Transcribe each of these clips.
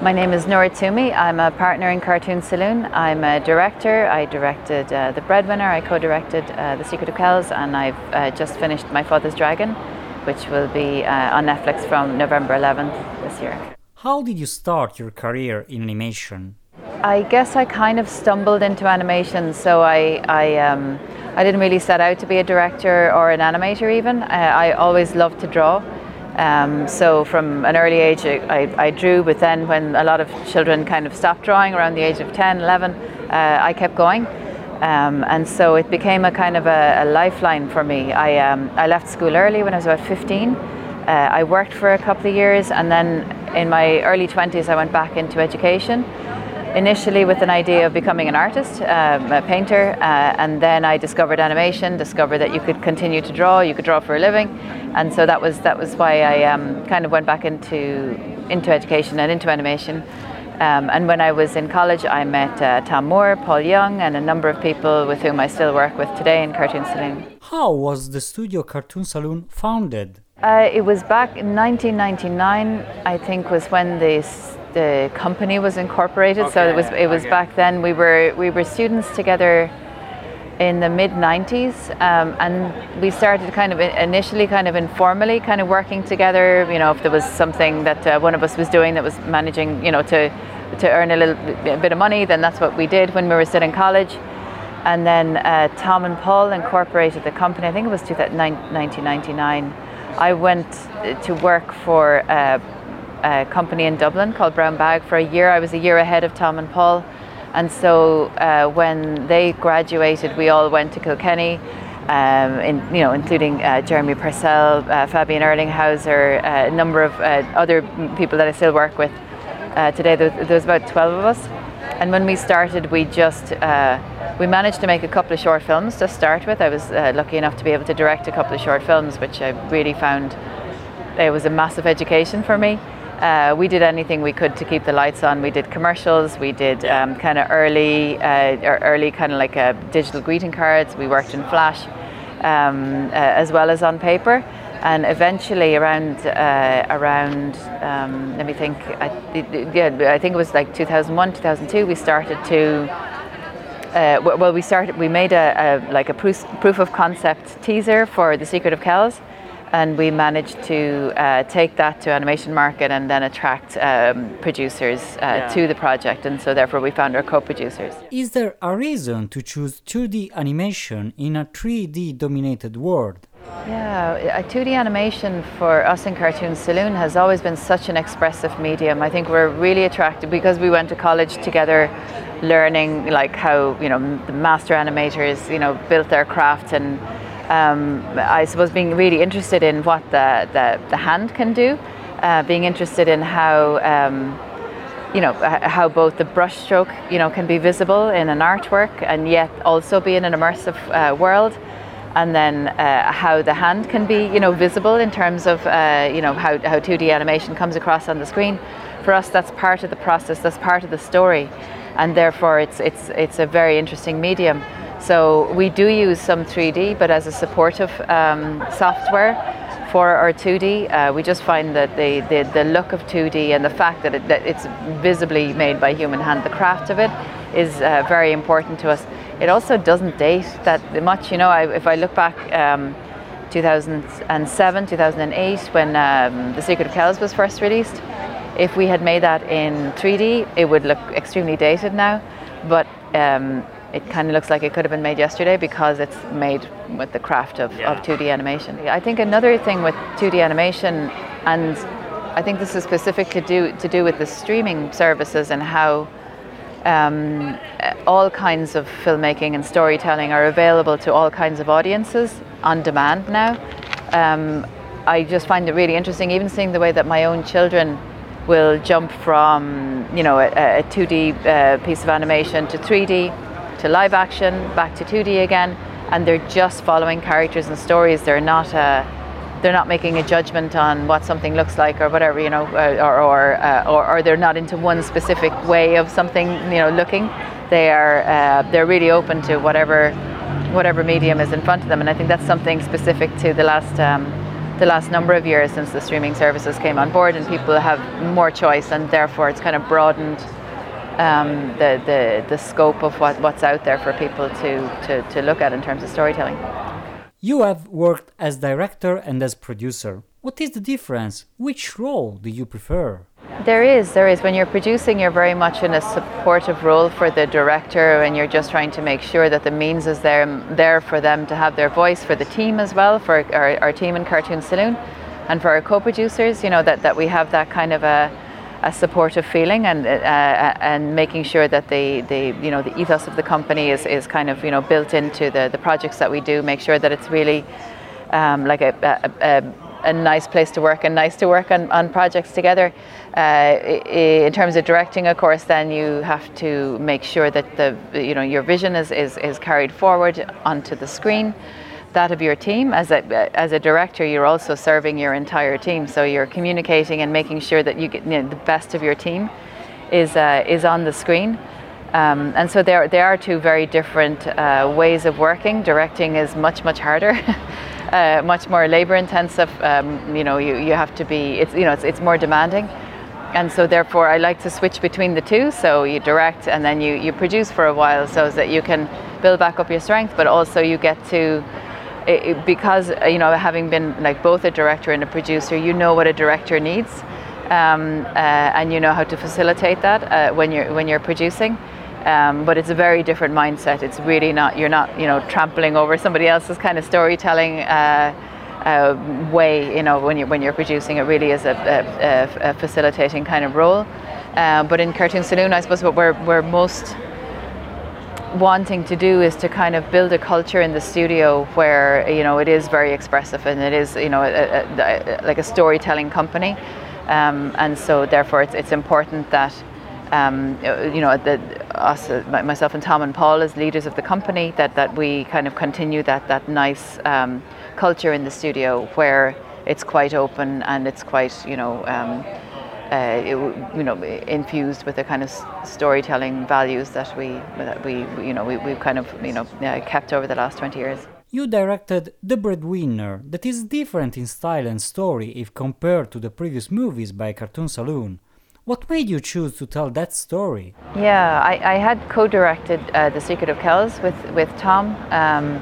My name is Nora Twomey. I'm a partner in Cartoon Saloon. I'm a director. I directed uh, The Breadwinner. I co-directed uh, The Secret of Kells, and I've uh, just finished My Father's Dragon, which will be uh, on Netflix from November 11th this year. How did you start your career in animation? I guess I kind of stumbled into animation, so I I, um, I didn't really set out to be a director or an animator even. I, I always loved to draw. Um, so from an early age, I, I, drew, but then when a lot of children kind of stopped drawing around the age of 10, 11, uh, I kept going. Um, and so it became a kind of a, a lifeline for me. I, um, I left school early when I was about 15. Uh, I worked for a couple of years, and then in my early 20s, I went back into education initially with an idea of becoming an artist, um, a painter, uh, and then I discovered animation, discovered that you could continue to draw, you could draw for a living, and so that was that was why I um, kind of went back into into education and into animation. Um, and when I was in college, I met uh, Tom Moore, Paul Young, and a number of people with whom I still work with today in Cartoon Saloon. How was the studio Cartoon Saloon founded? Uh, it was back in 1999, I think, was when this the company was incorporated. Okay, so it was it was okay. back then. We were we were students together in the mid 90s, um, and we started kind of initially kind of informally, kind of working together. You know, if there was something that uh, one of us was doing that was managing, you know, to to earn a little bit of money, then that's what we did when we were still in college. And then uh, Tom and Paul incorporated the company. I think it was 1999. I went to work for. Uh, a company in Dublin called Brown Bag for a year. I was a year ahead of Tom and Paul. And so uh, when they graduated, we all went to Kilkenny, um, in, you know, including uh, Jeremy Purcell, uh, Fabian Erlinghauser, uh, a number of uh, other people that I still work with uh, today. There, there, was about 12 of us. And when we started, we just we managed to make a couple of short films to start with. I was lucky enough to be able to direct a couple of short films, which I really found it was a massive education for me. Uh, we did anything we could to keep the lights on. We did commercials. We did um, kind of early, uh, early kind of like uh, digital greeting cards. We worked in Flash, um, uh, as well as on paper. And eventually, around uh, around um, let me think, I, yeah, I think it was like 2001, 2002. We started to. Uh, well, we started. We made a, a like a proof, proof of concept teaser for the Secret of Kells, and we managed to uh, take that to animation market and then attract um, producers uh, yeah. to the project and so therefore we found our co-producers is there a reason to choose 2d animation in a 3d dominated world yeah, 2D animation for us in Cartoon Saloon has always been such an expressive medium. I think we're really attracted because we went to college together, learning like how you know the master animators you know built their craft and um, I suppose being really interested in what the, the, the hand can do, uh, being interested in how um, you know how both the brushstroke you know can be visible in an artwork and yet also be in an immersive uh, world. And then uh, how the hand can be you know visible in terms of uh, you know how, how 2D animation comes across on the screen. For us that's part of the process that's part of the story. And therefore it's it's it's a very interesting medium so we do use some 3D, but as a supportive um, software for our 2D, uh, we just find that the, the, the, look of 2D and the fact that, it, that, it's visibly made by human hand, the craft of it, is uh, very important to us. It also doesn't date that much. You know, I, if I look back. Um, 2007, 2008, when um, The Secret of Kells was first released. If we had made that in 3D, it would look extremely dated now. But um, it kind of looks like it could have been made yesterday because it's made with the craft of, yeah. of 2D animation. I think another thing with 2D animation, and I think this is specific to do to do with the streaming services and how um, all kinds of filmmaking and storytelling are available to all kinds of audiences on demand now. Um, I just find it really interesting, even seeing the way that my own children will jump from, you know, a, a 2D uh, piece of animation to 3D to live action, back to 2D again, and they're just following characters and stories. They're not uh, they're not making a judgment on what something looks like or whatever, you know, uh, or or, uh, or, or they're not into one specific way of something, you know, looking. They are uh, they're really open to whatever whatever medium is in front of them, and I think that's something specific to the last. Um, the last number of years since the streaming services came on board, and people have more choice, and therefore it's kind of broadened um, the, the, the scope of what, what's out there for people to, to, to look at in terms of storytelling. You have worked as director and as producer. What is the difference? Which role do you prefer? There is, there is. When you're producing, you're very much in a supportive role for the director, and you're just trying to make sure that the means is there, there for them to have their voice, for the team as well, for our, our team in Cartoon Saloon, and for our co-producers. You know that, that we have that kind of a a supportive feeling and uh, uh, and making sure that the, the you know the ethos of the company is, is kind of you know built into the, the projects that we do. Make sure that it's really um, like a, a, a, a, nice place to work and nice to work on, on projects together. Uh, in terms of directing, of course, then you have to make sure that the you know your vision is, is, is carried forward onto the screen that of your team. As a, as a director, you're also serving your entire team. So you're communicating and making sure that you get you know, the best of your team is, uh, is on the screen. Um, and so there, there are two very different uh, ways of working. Directing is much, much harder. uh, much more labor intensive. Um, you know, you, you have to be, it's, you know, it's, it's more demanding. And so therefore I like to switch between the two. So you direct and then you, you produce for a while so that you can build back up your strength, but also you get to because uh, you know having been like both a director and a producer, you know what a director needs, um, uh, and you know how to facilitate that uh, when you're when you're producing. Um, but it's a very different mindset. It's really not you're not you know trampling over somebody else's kind of storytelling. Uh, uh, way, you know, when you're when you're producing, it really is a, a, a facilitating kind of role. Uh, but in Cartoon Saloon, I suppose what we're we're most wanting to do is to kind of build a culture in the studio where you know it is very expressive and it is you know a, a, a, like a storytelling company. Um, and so therefore it's, it's important that um, you know the, us myself and Tom and Paul as leaders of the company that, that we kind of continue that that nice um, culture in the studio where it's quite open and it's quite you know um, uh, it, you know, infused with the kind of storytelling values that we, that we, you know, we, we've kind of, you know, uh, kept over the last 20 years. You directed The Breadwinner, that is different in style and story if compared to the previous movies by Cartoon Saloon. What made you choose to tell that story? Yeah, I, I had co-directed uh, The Secret of Kells with, with Tom, um,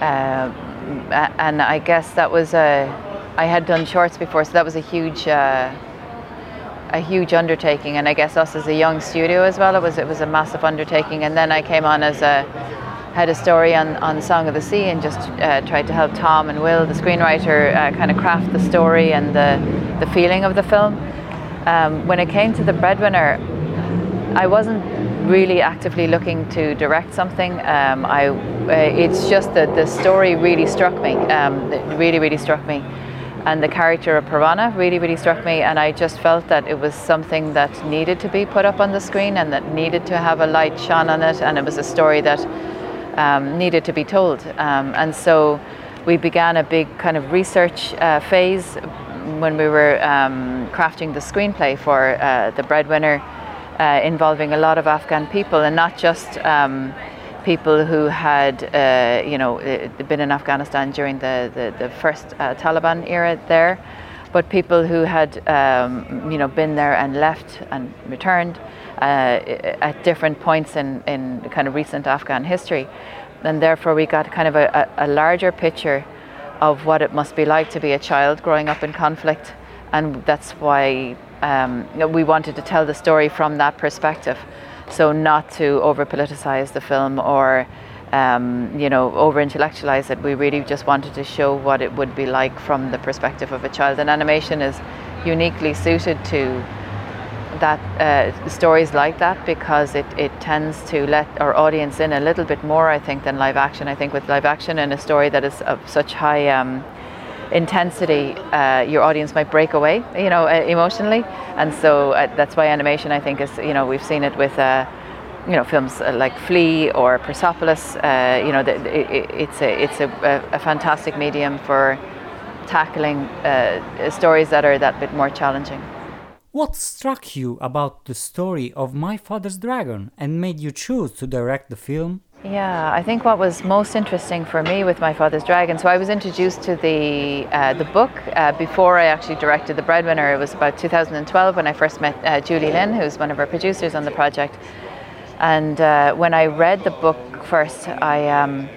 uh, and I guess that was a, I had done shorts before, so that was a huge uh, a huge undertaking, and I guess us as a young studio as well, it was it was a massive undertaking. And then I came on as a had a story on, on Song of the Sea and just uh, tried to help Tom and Will, the screenwriter, uh, kind of craft the story and the, the feeling of the film. Um, when it came to The Breadwinner, I wasn't really actively looking to direct something. Um, I, uh, it's just that the story really struck me. Um, it really, really struck me and the character of Parvana really, really struck me. And I just felt that it was something that needed to be put up on the screen and that needed to have a light shone on it. And it was a story that um, needed to be told. Um, and so we began a big kind of research uh, phase when we were um, crafting the screenplay for uh, The Breadwinner, uh, involving a lot of Afghan people and not just um, people who had, uh, you know, uh, been in Afghanistan during the, the, the first uh, Taliban era there, but people who had, um, you know, been there and left and returned uh, at different points in, in kind of recent Afghan history. And therefore we got kind of a, a, larger picture of what it must be like to be a child growing up in conflict. And that's why um, we wanted to tell the story from that perspective. So not to over politicize the film or um, you know over intellectualize it. We really just wanted to show what it would be like from the perspective of a child. And animation is uniquely suited to that uh, stories like that because it, it tends to let our audience in a little bit more I think than live action. I think with live action and a story that is of such high um, intensity, uh, your audience might break away, you know, uh, emotionally, and so uh, that's why animation, I think, is you know we've seen it with. Uh, you know, films uh, like Flee or Persepolis. Uh, you know, the, it, it's a it's a, a, fantastic medium for tackling stories that are that bit more challenging. What struck you about the story of My Father's Dragon and made you choose to direct the film? Yeah, I think what was most interesting for me with My Father's Dragon. So I was introduced to the uh, the book uh, before I actually directed The Breadwinner. It was about 2012 when I first met uh, Julie Lynn, who's one of our producers on the project. And uh, when I read the book first, I um,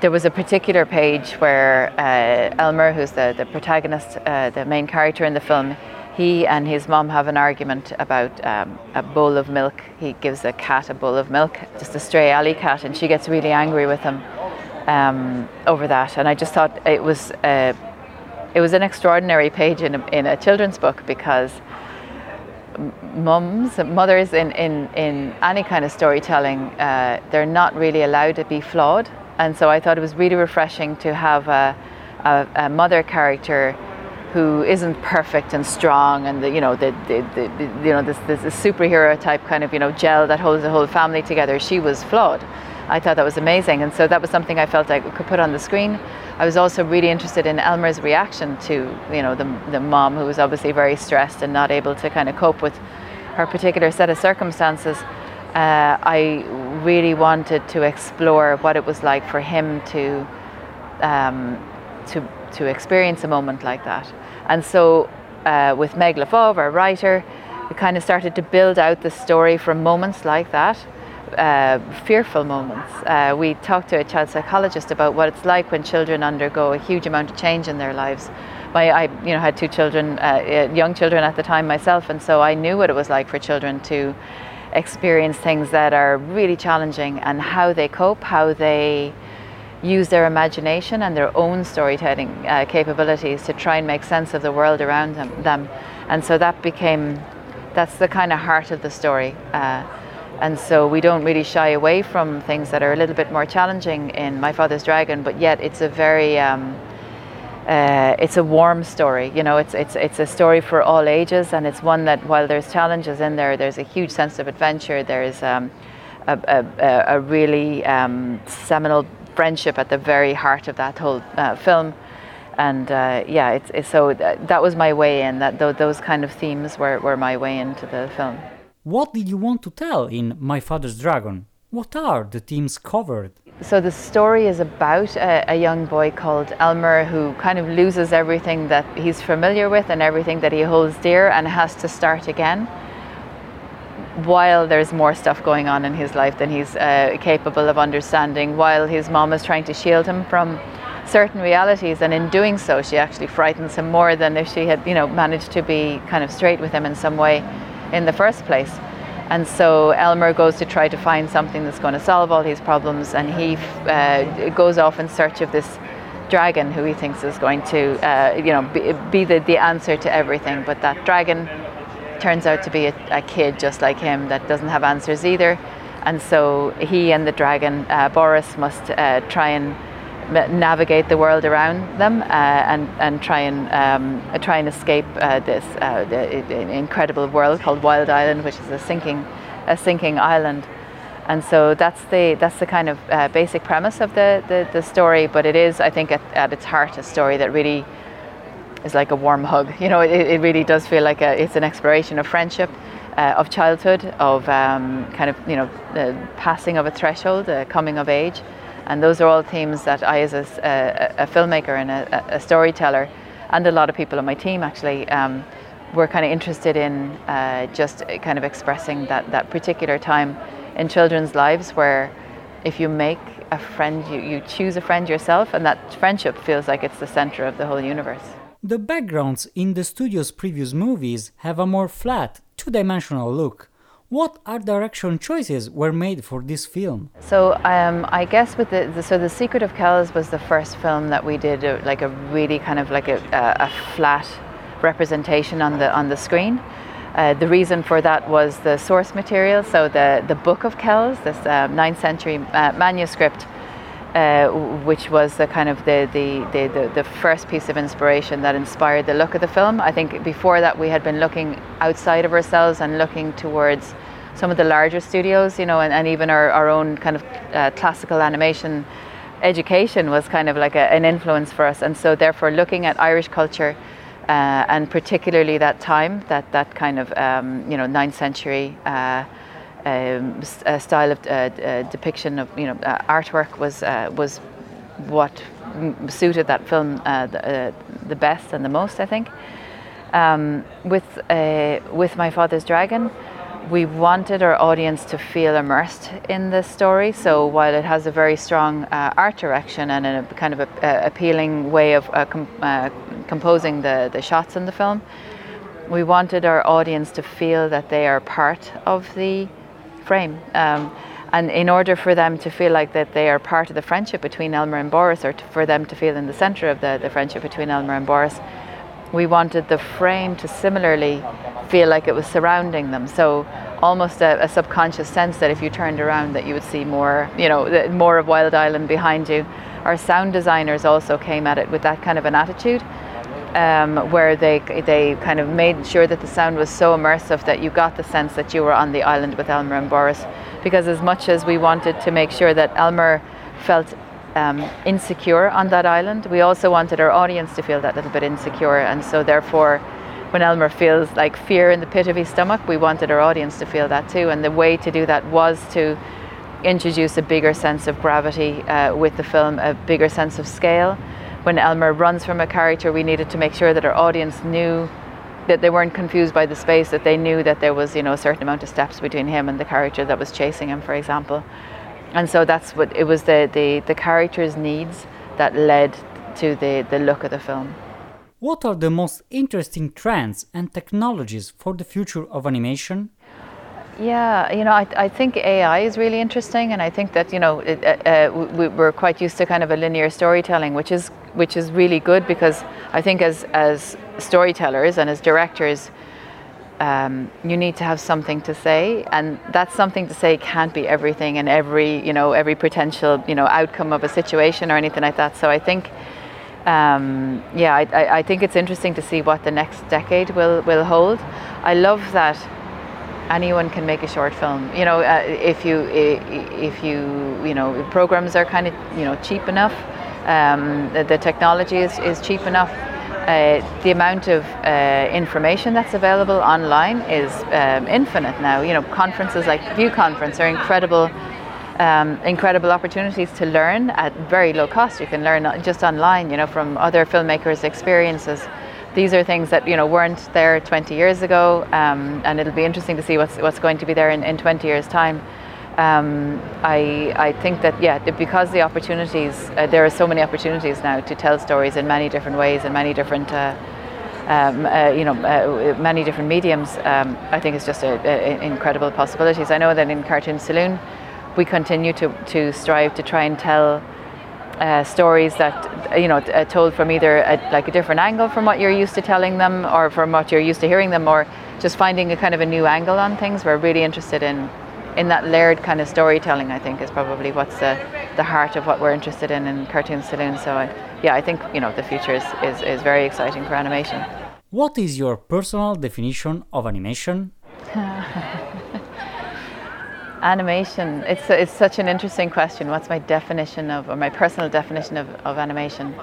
there was a particular page where uh, Elmer, who's the the protagonist, uh, the main character in the film, he and his mom have an argument about um, a bowl of milk. He gives a cat a bowl of milk, just a stray alley cat, and she gets really angry with him um, over that. And I just thought it was uh, it was an extraordinary page in a, in a children's book because mums, mothers in, in, in any kind of storytelling, uh, they're not really allowed to be flawed. And so I thought it was really refreshing to have a, a, a mother character who isn't perfect and strong and the, you know the, the, the, you know this, this superhero type kind of you know gel that holds the whole family together she was flawed. I thought that was amazing. And so that was something I felt I could put on the screen. I was also really interested in Elmer's reaction to you know the, the mom who was obviously very stressed and not able to kind of cope with her particular set of circumstances. Uh, I really wanted to explore what it was like for him to um, to to experience a moment like that and so uh, with Meg LeFauve, our writer, we kind of started to build out the story from moments like that, uh, fearful moments. Uh, we talked to a child psychologist about what it's like when children undergo a huge amount of change in their lives. My, I, you know, had two children, uh, uh, young children at the time myself, and so I knew what it was like for children to experience things that are really challenging and how they cope, how they use their imagination and their own storytelling uh, capabilities to try and make sense of the world around them, them. And so that became, that's the kind of heart of the story. Uh, and so we don't really shy away from things that are a little bit more challenging in My Father's Dragon, but yet it's a very, um, uh, it's a warm story. You know, it's it's it's a story for all ages, and it's one that while there's challenges in there, there's a huge sense of adventure. There's um, a, a, a, really um, seminal friendship at the very heart of that whole uh, film. And uh, yeah, it's, it's so th- that was my way in. That th- those kind of themes were, were my way into the film. What did you want to tell in My Father's Dragon? What are the themes covered? So the story is about a, a, young boy called Elmer who kind of loses everything that he's familiar with and everything that he holds dear and has to start again while there's more stuff going on in his life than he's uh, capable of understanding, while his mom is trying to shield him from certain realities, and in doing so, she actually frightens him more than if she had, you know, managed to be kind of straight with him in some way in the first place. And so Elmer goes to try to find something that's going to solve all his problems, and he uh, goes off in search of this dragon who he thinks is going to, uh, you know, be, be the, the answer to everything. But that dragon turns out to be a, a, kid just like him that doesn't have answers either. And so he and the dragon, uh, Boris, must uh, try and navigate the world around them uh, and, and try and um, try and escape uh, this uh, incredible world called Wild Island, which is a sinking, a sinking island. And so that's the that's the kind of uh, basic premise of the, the, the story. But it is, I think, at, at its heart, a story that really is like a warm hug. You know, it, it really does feel like a, it's an exploration of friendship, uh, of childhood, of um, kind of, you know, the passing of a threshold, the coming of age. And those are all themes that I, as a, a, a filmmaker and a, a, storyteller, and a lot of people on my team actually, um, were kind of interested in uh, just kind of expressing that, that particular time in children's lives where if you make a friend, you, you choose a friend yourself, and that friendship feels like it's the center of the whole universe. The backgrounds in the studio's previous movies have a more flat, two-dimensional look. What art direction choices were made for this film? So um, I guess with the, the, so the Secret of Kells was the first film that we did uh, like a really kind of like a, a, a flat representation on the on the screen. Uh, the reason for that was the source material. So the the Book of Kells, this uh, 9th century uh, manuscript, uh, which was the kind of the, the, the, the, first piece of inspiration that inspired the look of the film. I think before that we had been looking outside of ourselves and looking towards some of the larger studios, you know, and, and even our, our own kind of uh, classical animation education was kind of like a, an influence for us. And so therefore looking at Irish culture uh, and particularly that time, that, that kind of, um, you know, ninth century um, style of uh, uh, depiction of you know uh, artwork was uh, was what suited that film the, the, best and the most, I think. Um, with with my father's dragon, we wanted our audience to feel immersed in the story. So while it has a very strong uh, art direction and a kind of a, a appealing way of uh, com- uh, composing the, the shots in the film, we wanted our audience to feel that they are part of the frame. Um, and in order for them to feel like that they are part of the friendship between Elmer and Boris, or to, for them to feel in the centre of the, the friendship between Elmer and Boris, we wanted the frame to similarly feel like it was surrounding them. So almost a, a, subconscious sense that if you turned around that you would see more, you know, more of Wild Island behind you. Our sound designers also came at it with that kind of an attitude. Um, where they they kind of made sure that the sound was so immersive that you got the sense that you were on the island with Elmer and Boris. Because as much as we wanted to make sure that Elmer felt um, insecure on that island, we also wanted our audience to feel that little bit insecure, and so therefore when Elmer feels like fear in the pit of his stomach, we wanted our audience to feel that too. And the way to do that was to introduce a bigger sense of gravity uh, with the film, a bigger sense of scale. When Elmer runs from a character, we needed to make sure that our audience knew that they weren't confused by the space, that they knew that there was, you know, a certain amount of steps between him and the character that was chasing him, for example. And so that's what it was the, the, the character's needs that led to the, the look of the film. What are the most interesting trends and technologies for the future of animation? Yeah, you know, I, I think AI is really interesting, and I think that you know it, uh, uh we, we're quite used to kind of a linear storytelling, which is which is really good because I think as as storytellers and as directors, um, you need to have something to say, and that something to say can't be everything and every you know every potential you know outcome of a situation or anything like that. So I think um, yeah, I, I, think it's interesting to see what the next decade will, will hold. I love that anyone can make a short film. You know, uh, if you if you you know programs are kind of you know cheap enough, um, the, the, technology is, is cheap enough. Uh, the amount of uh, information that's available online is um, infinite now. You know, conferences like View Conference are incredible um, incredible opportunities to learn at very low cost. You can learn just online, you know, from other filmmakers' experiences. These are things that you know weren't there 20 years ago, um, and it'll be interesting to see what's what's going to be there in, in 20 years' time. Um, I I think that yeah, because the opportunities uh, there are so many opportunities now to tell stories in many different ways in many different. Uh, um, uh, you know, uh, many different mediums. Um, I think it's just a, a, incredible possibilities. I know that in Cartoon Saloon, we continue to, to strive to try and tell uh, stories that you know uh, told from either a, like a different angle from what you're used to telling them or from what you're used to hearing them or just finding a kind of a new angle on things. We're really interested in in that layered kind of storytelling I think is probably what's the, the heart of what we're interested in in Cartoon Saloon so I, yeah I think you know the future is, is, is very exciting for animation. What is your personal definition of animation Animation, it's, it's such an interesting question. What's my definition of, or my personal definition of, of animation?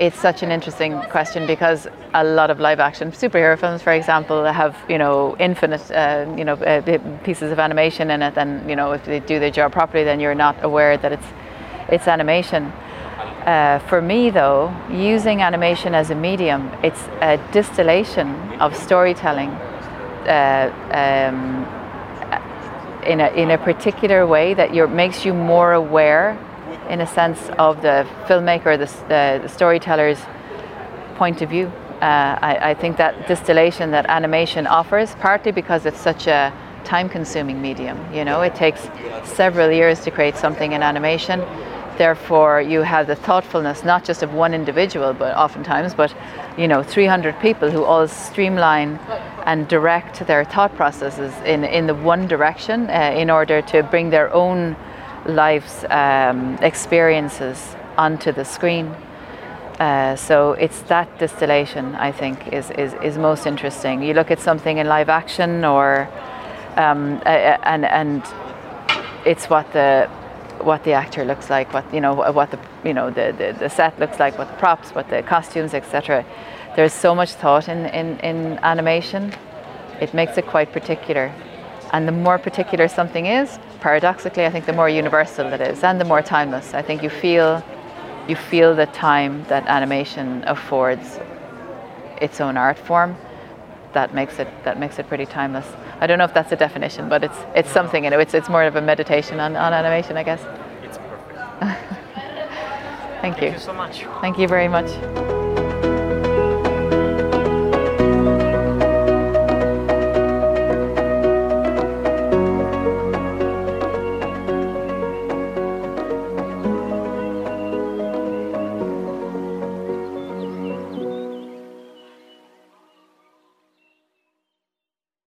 It's such an interesting question because a lot of live action superhero films, for example, have you know infinite uh, you know uh, pieces of animation in it, and you know if they do their job properly, then you're not aware that it's it's animation. Uh, for me, though, using animation as a medium, it's a distillation of storytelling. Uh, um, in a, in a particular way that makes you more aware in a sense of the filmmaker, the, the, the storyteller's point of view. Uh, I, I, think that distillation that animation offers, partly because it's such a time consuming medium, you know, it takes several years to create something in animation. Therefore, you have the thoughtfulness not just of one individual, but oftentimes, but you know, 300 people who all streamline and direct their thought processes in, in the one direction uh, in order to bring their own life's um, experiences onto the screen. Uh, so it's that distillation I think is, is, is most interesting. You look at something in live action or um, and and it's what the what the actor looks like, what you know what the you know the, the, the set looks like, what the props, what the costumes, etc. There's so much thought in, in, in animation. It makes it quite particular. And the more particular something is, paradoxically, I think the more universal it is, and the more timeless. I think you feel, you feel the time that animation affords its own art form. That makes it that makes it pretty timeless. I don't know if that's a definition, but it's it's something. You know, it's it's more of a meditation on, on animation, I guess. It's perfect. Thank Thank you. Thank you so much. Thank you very much.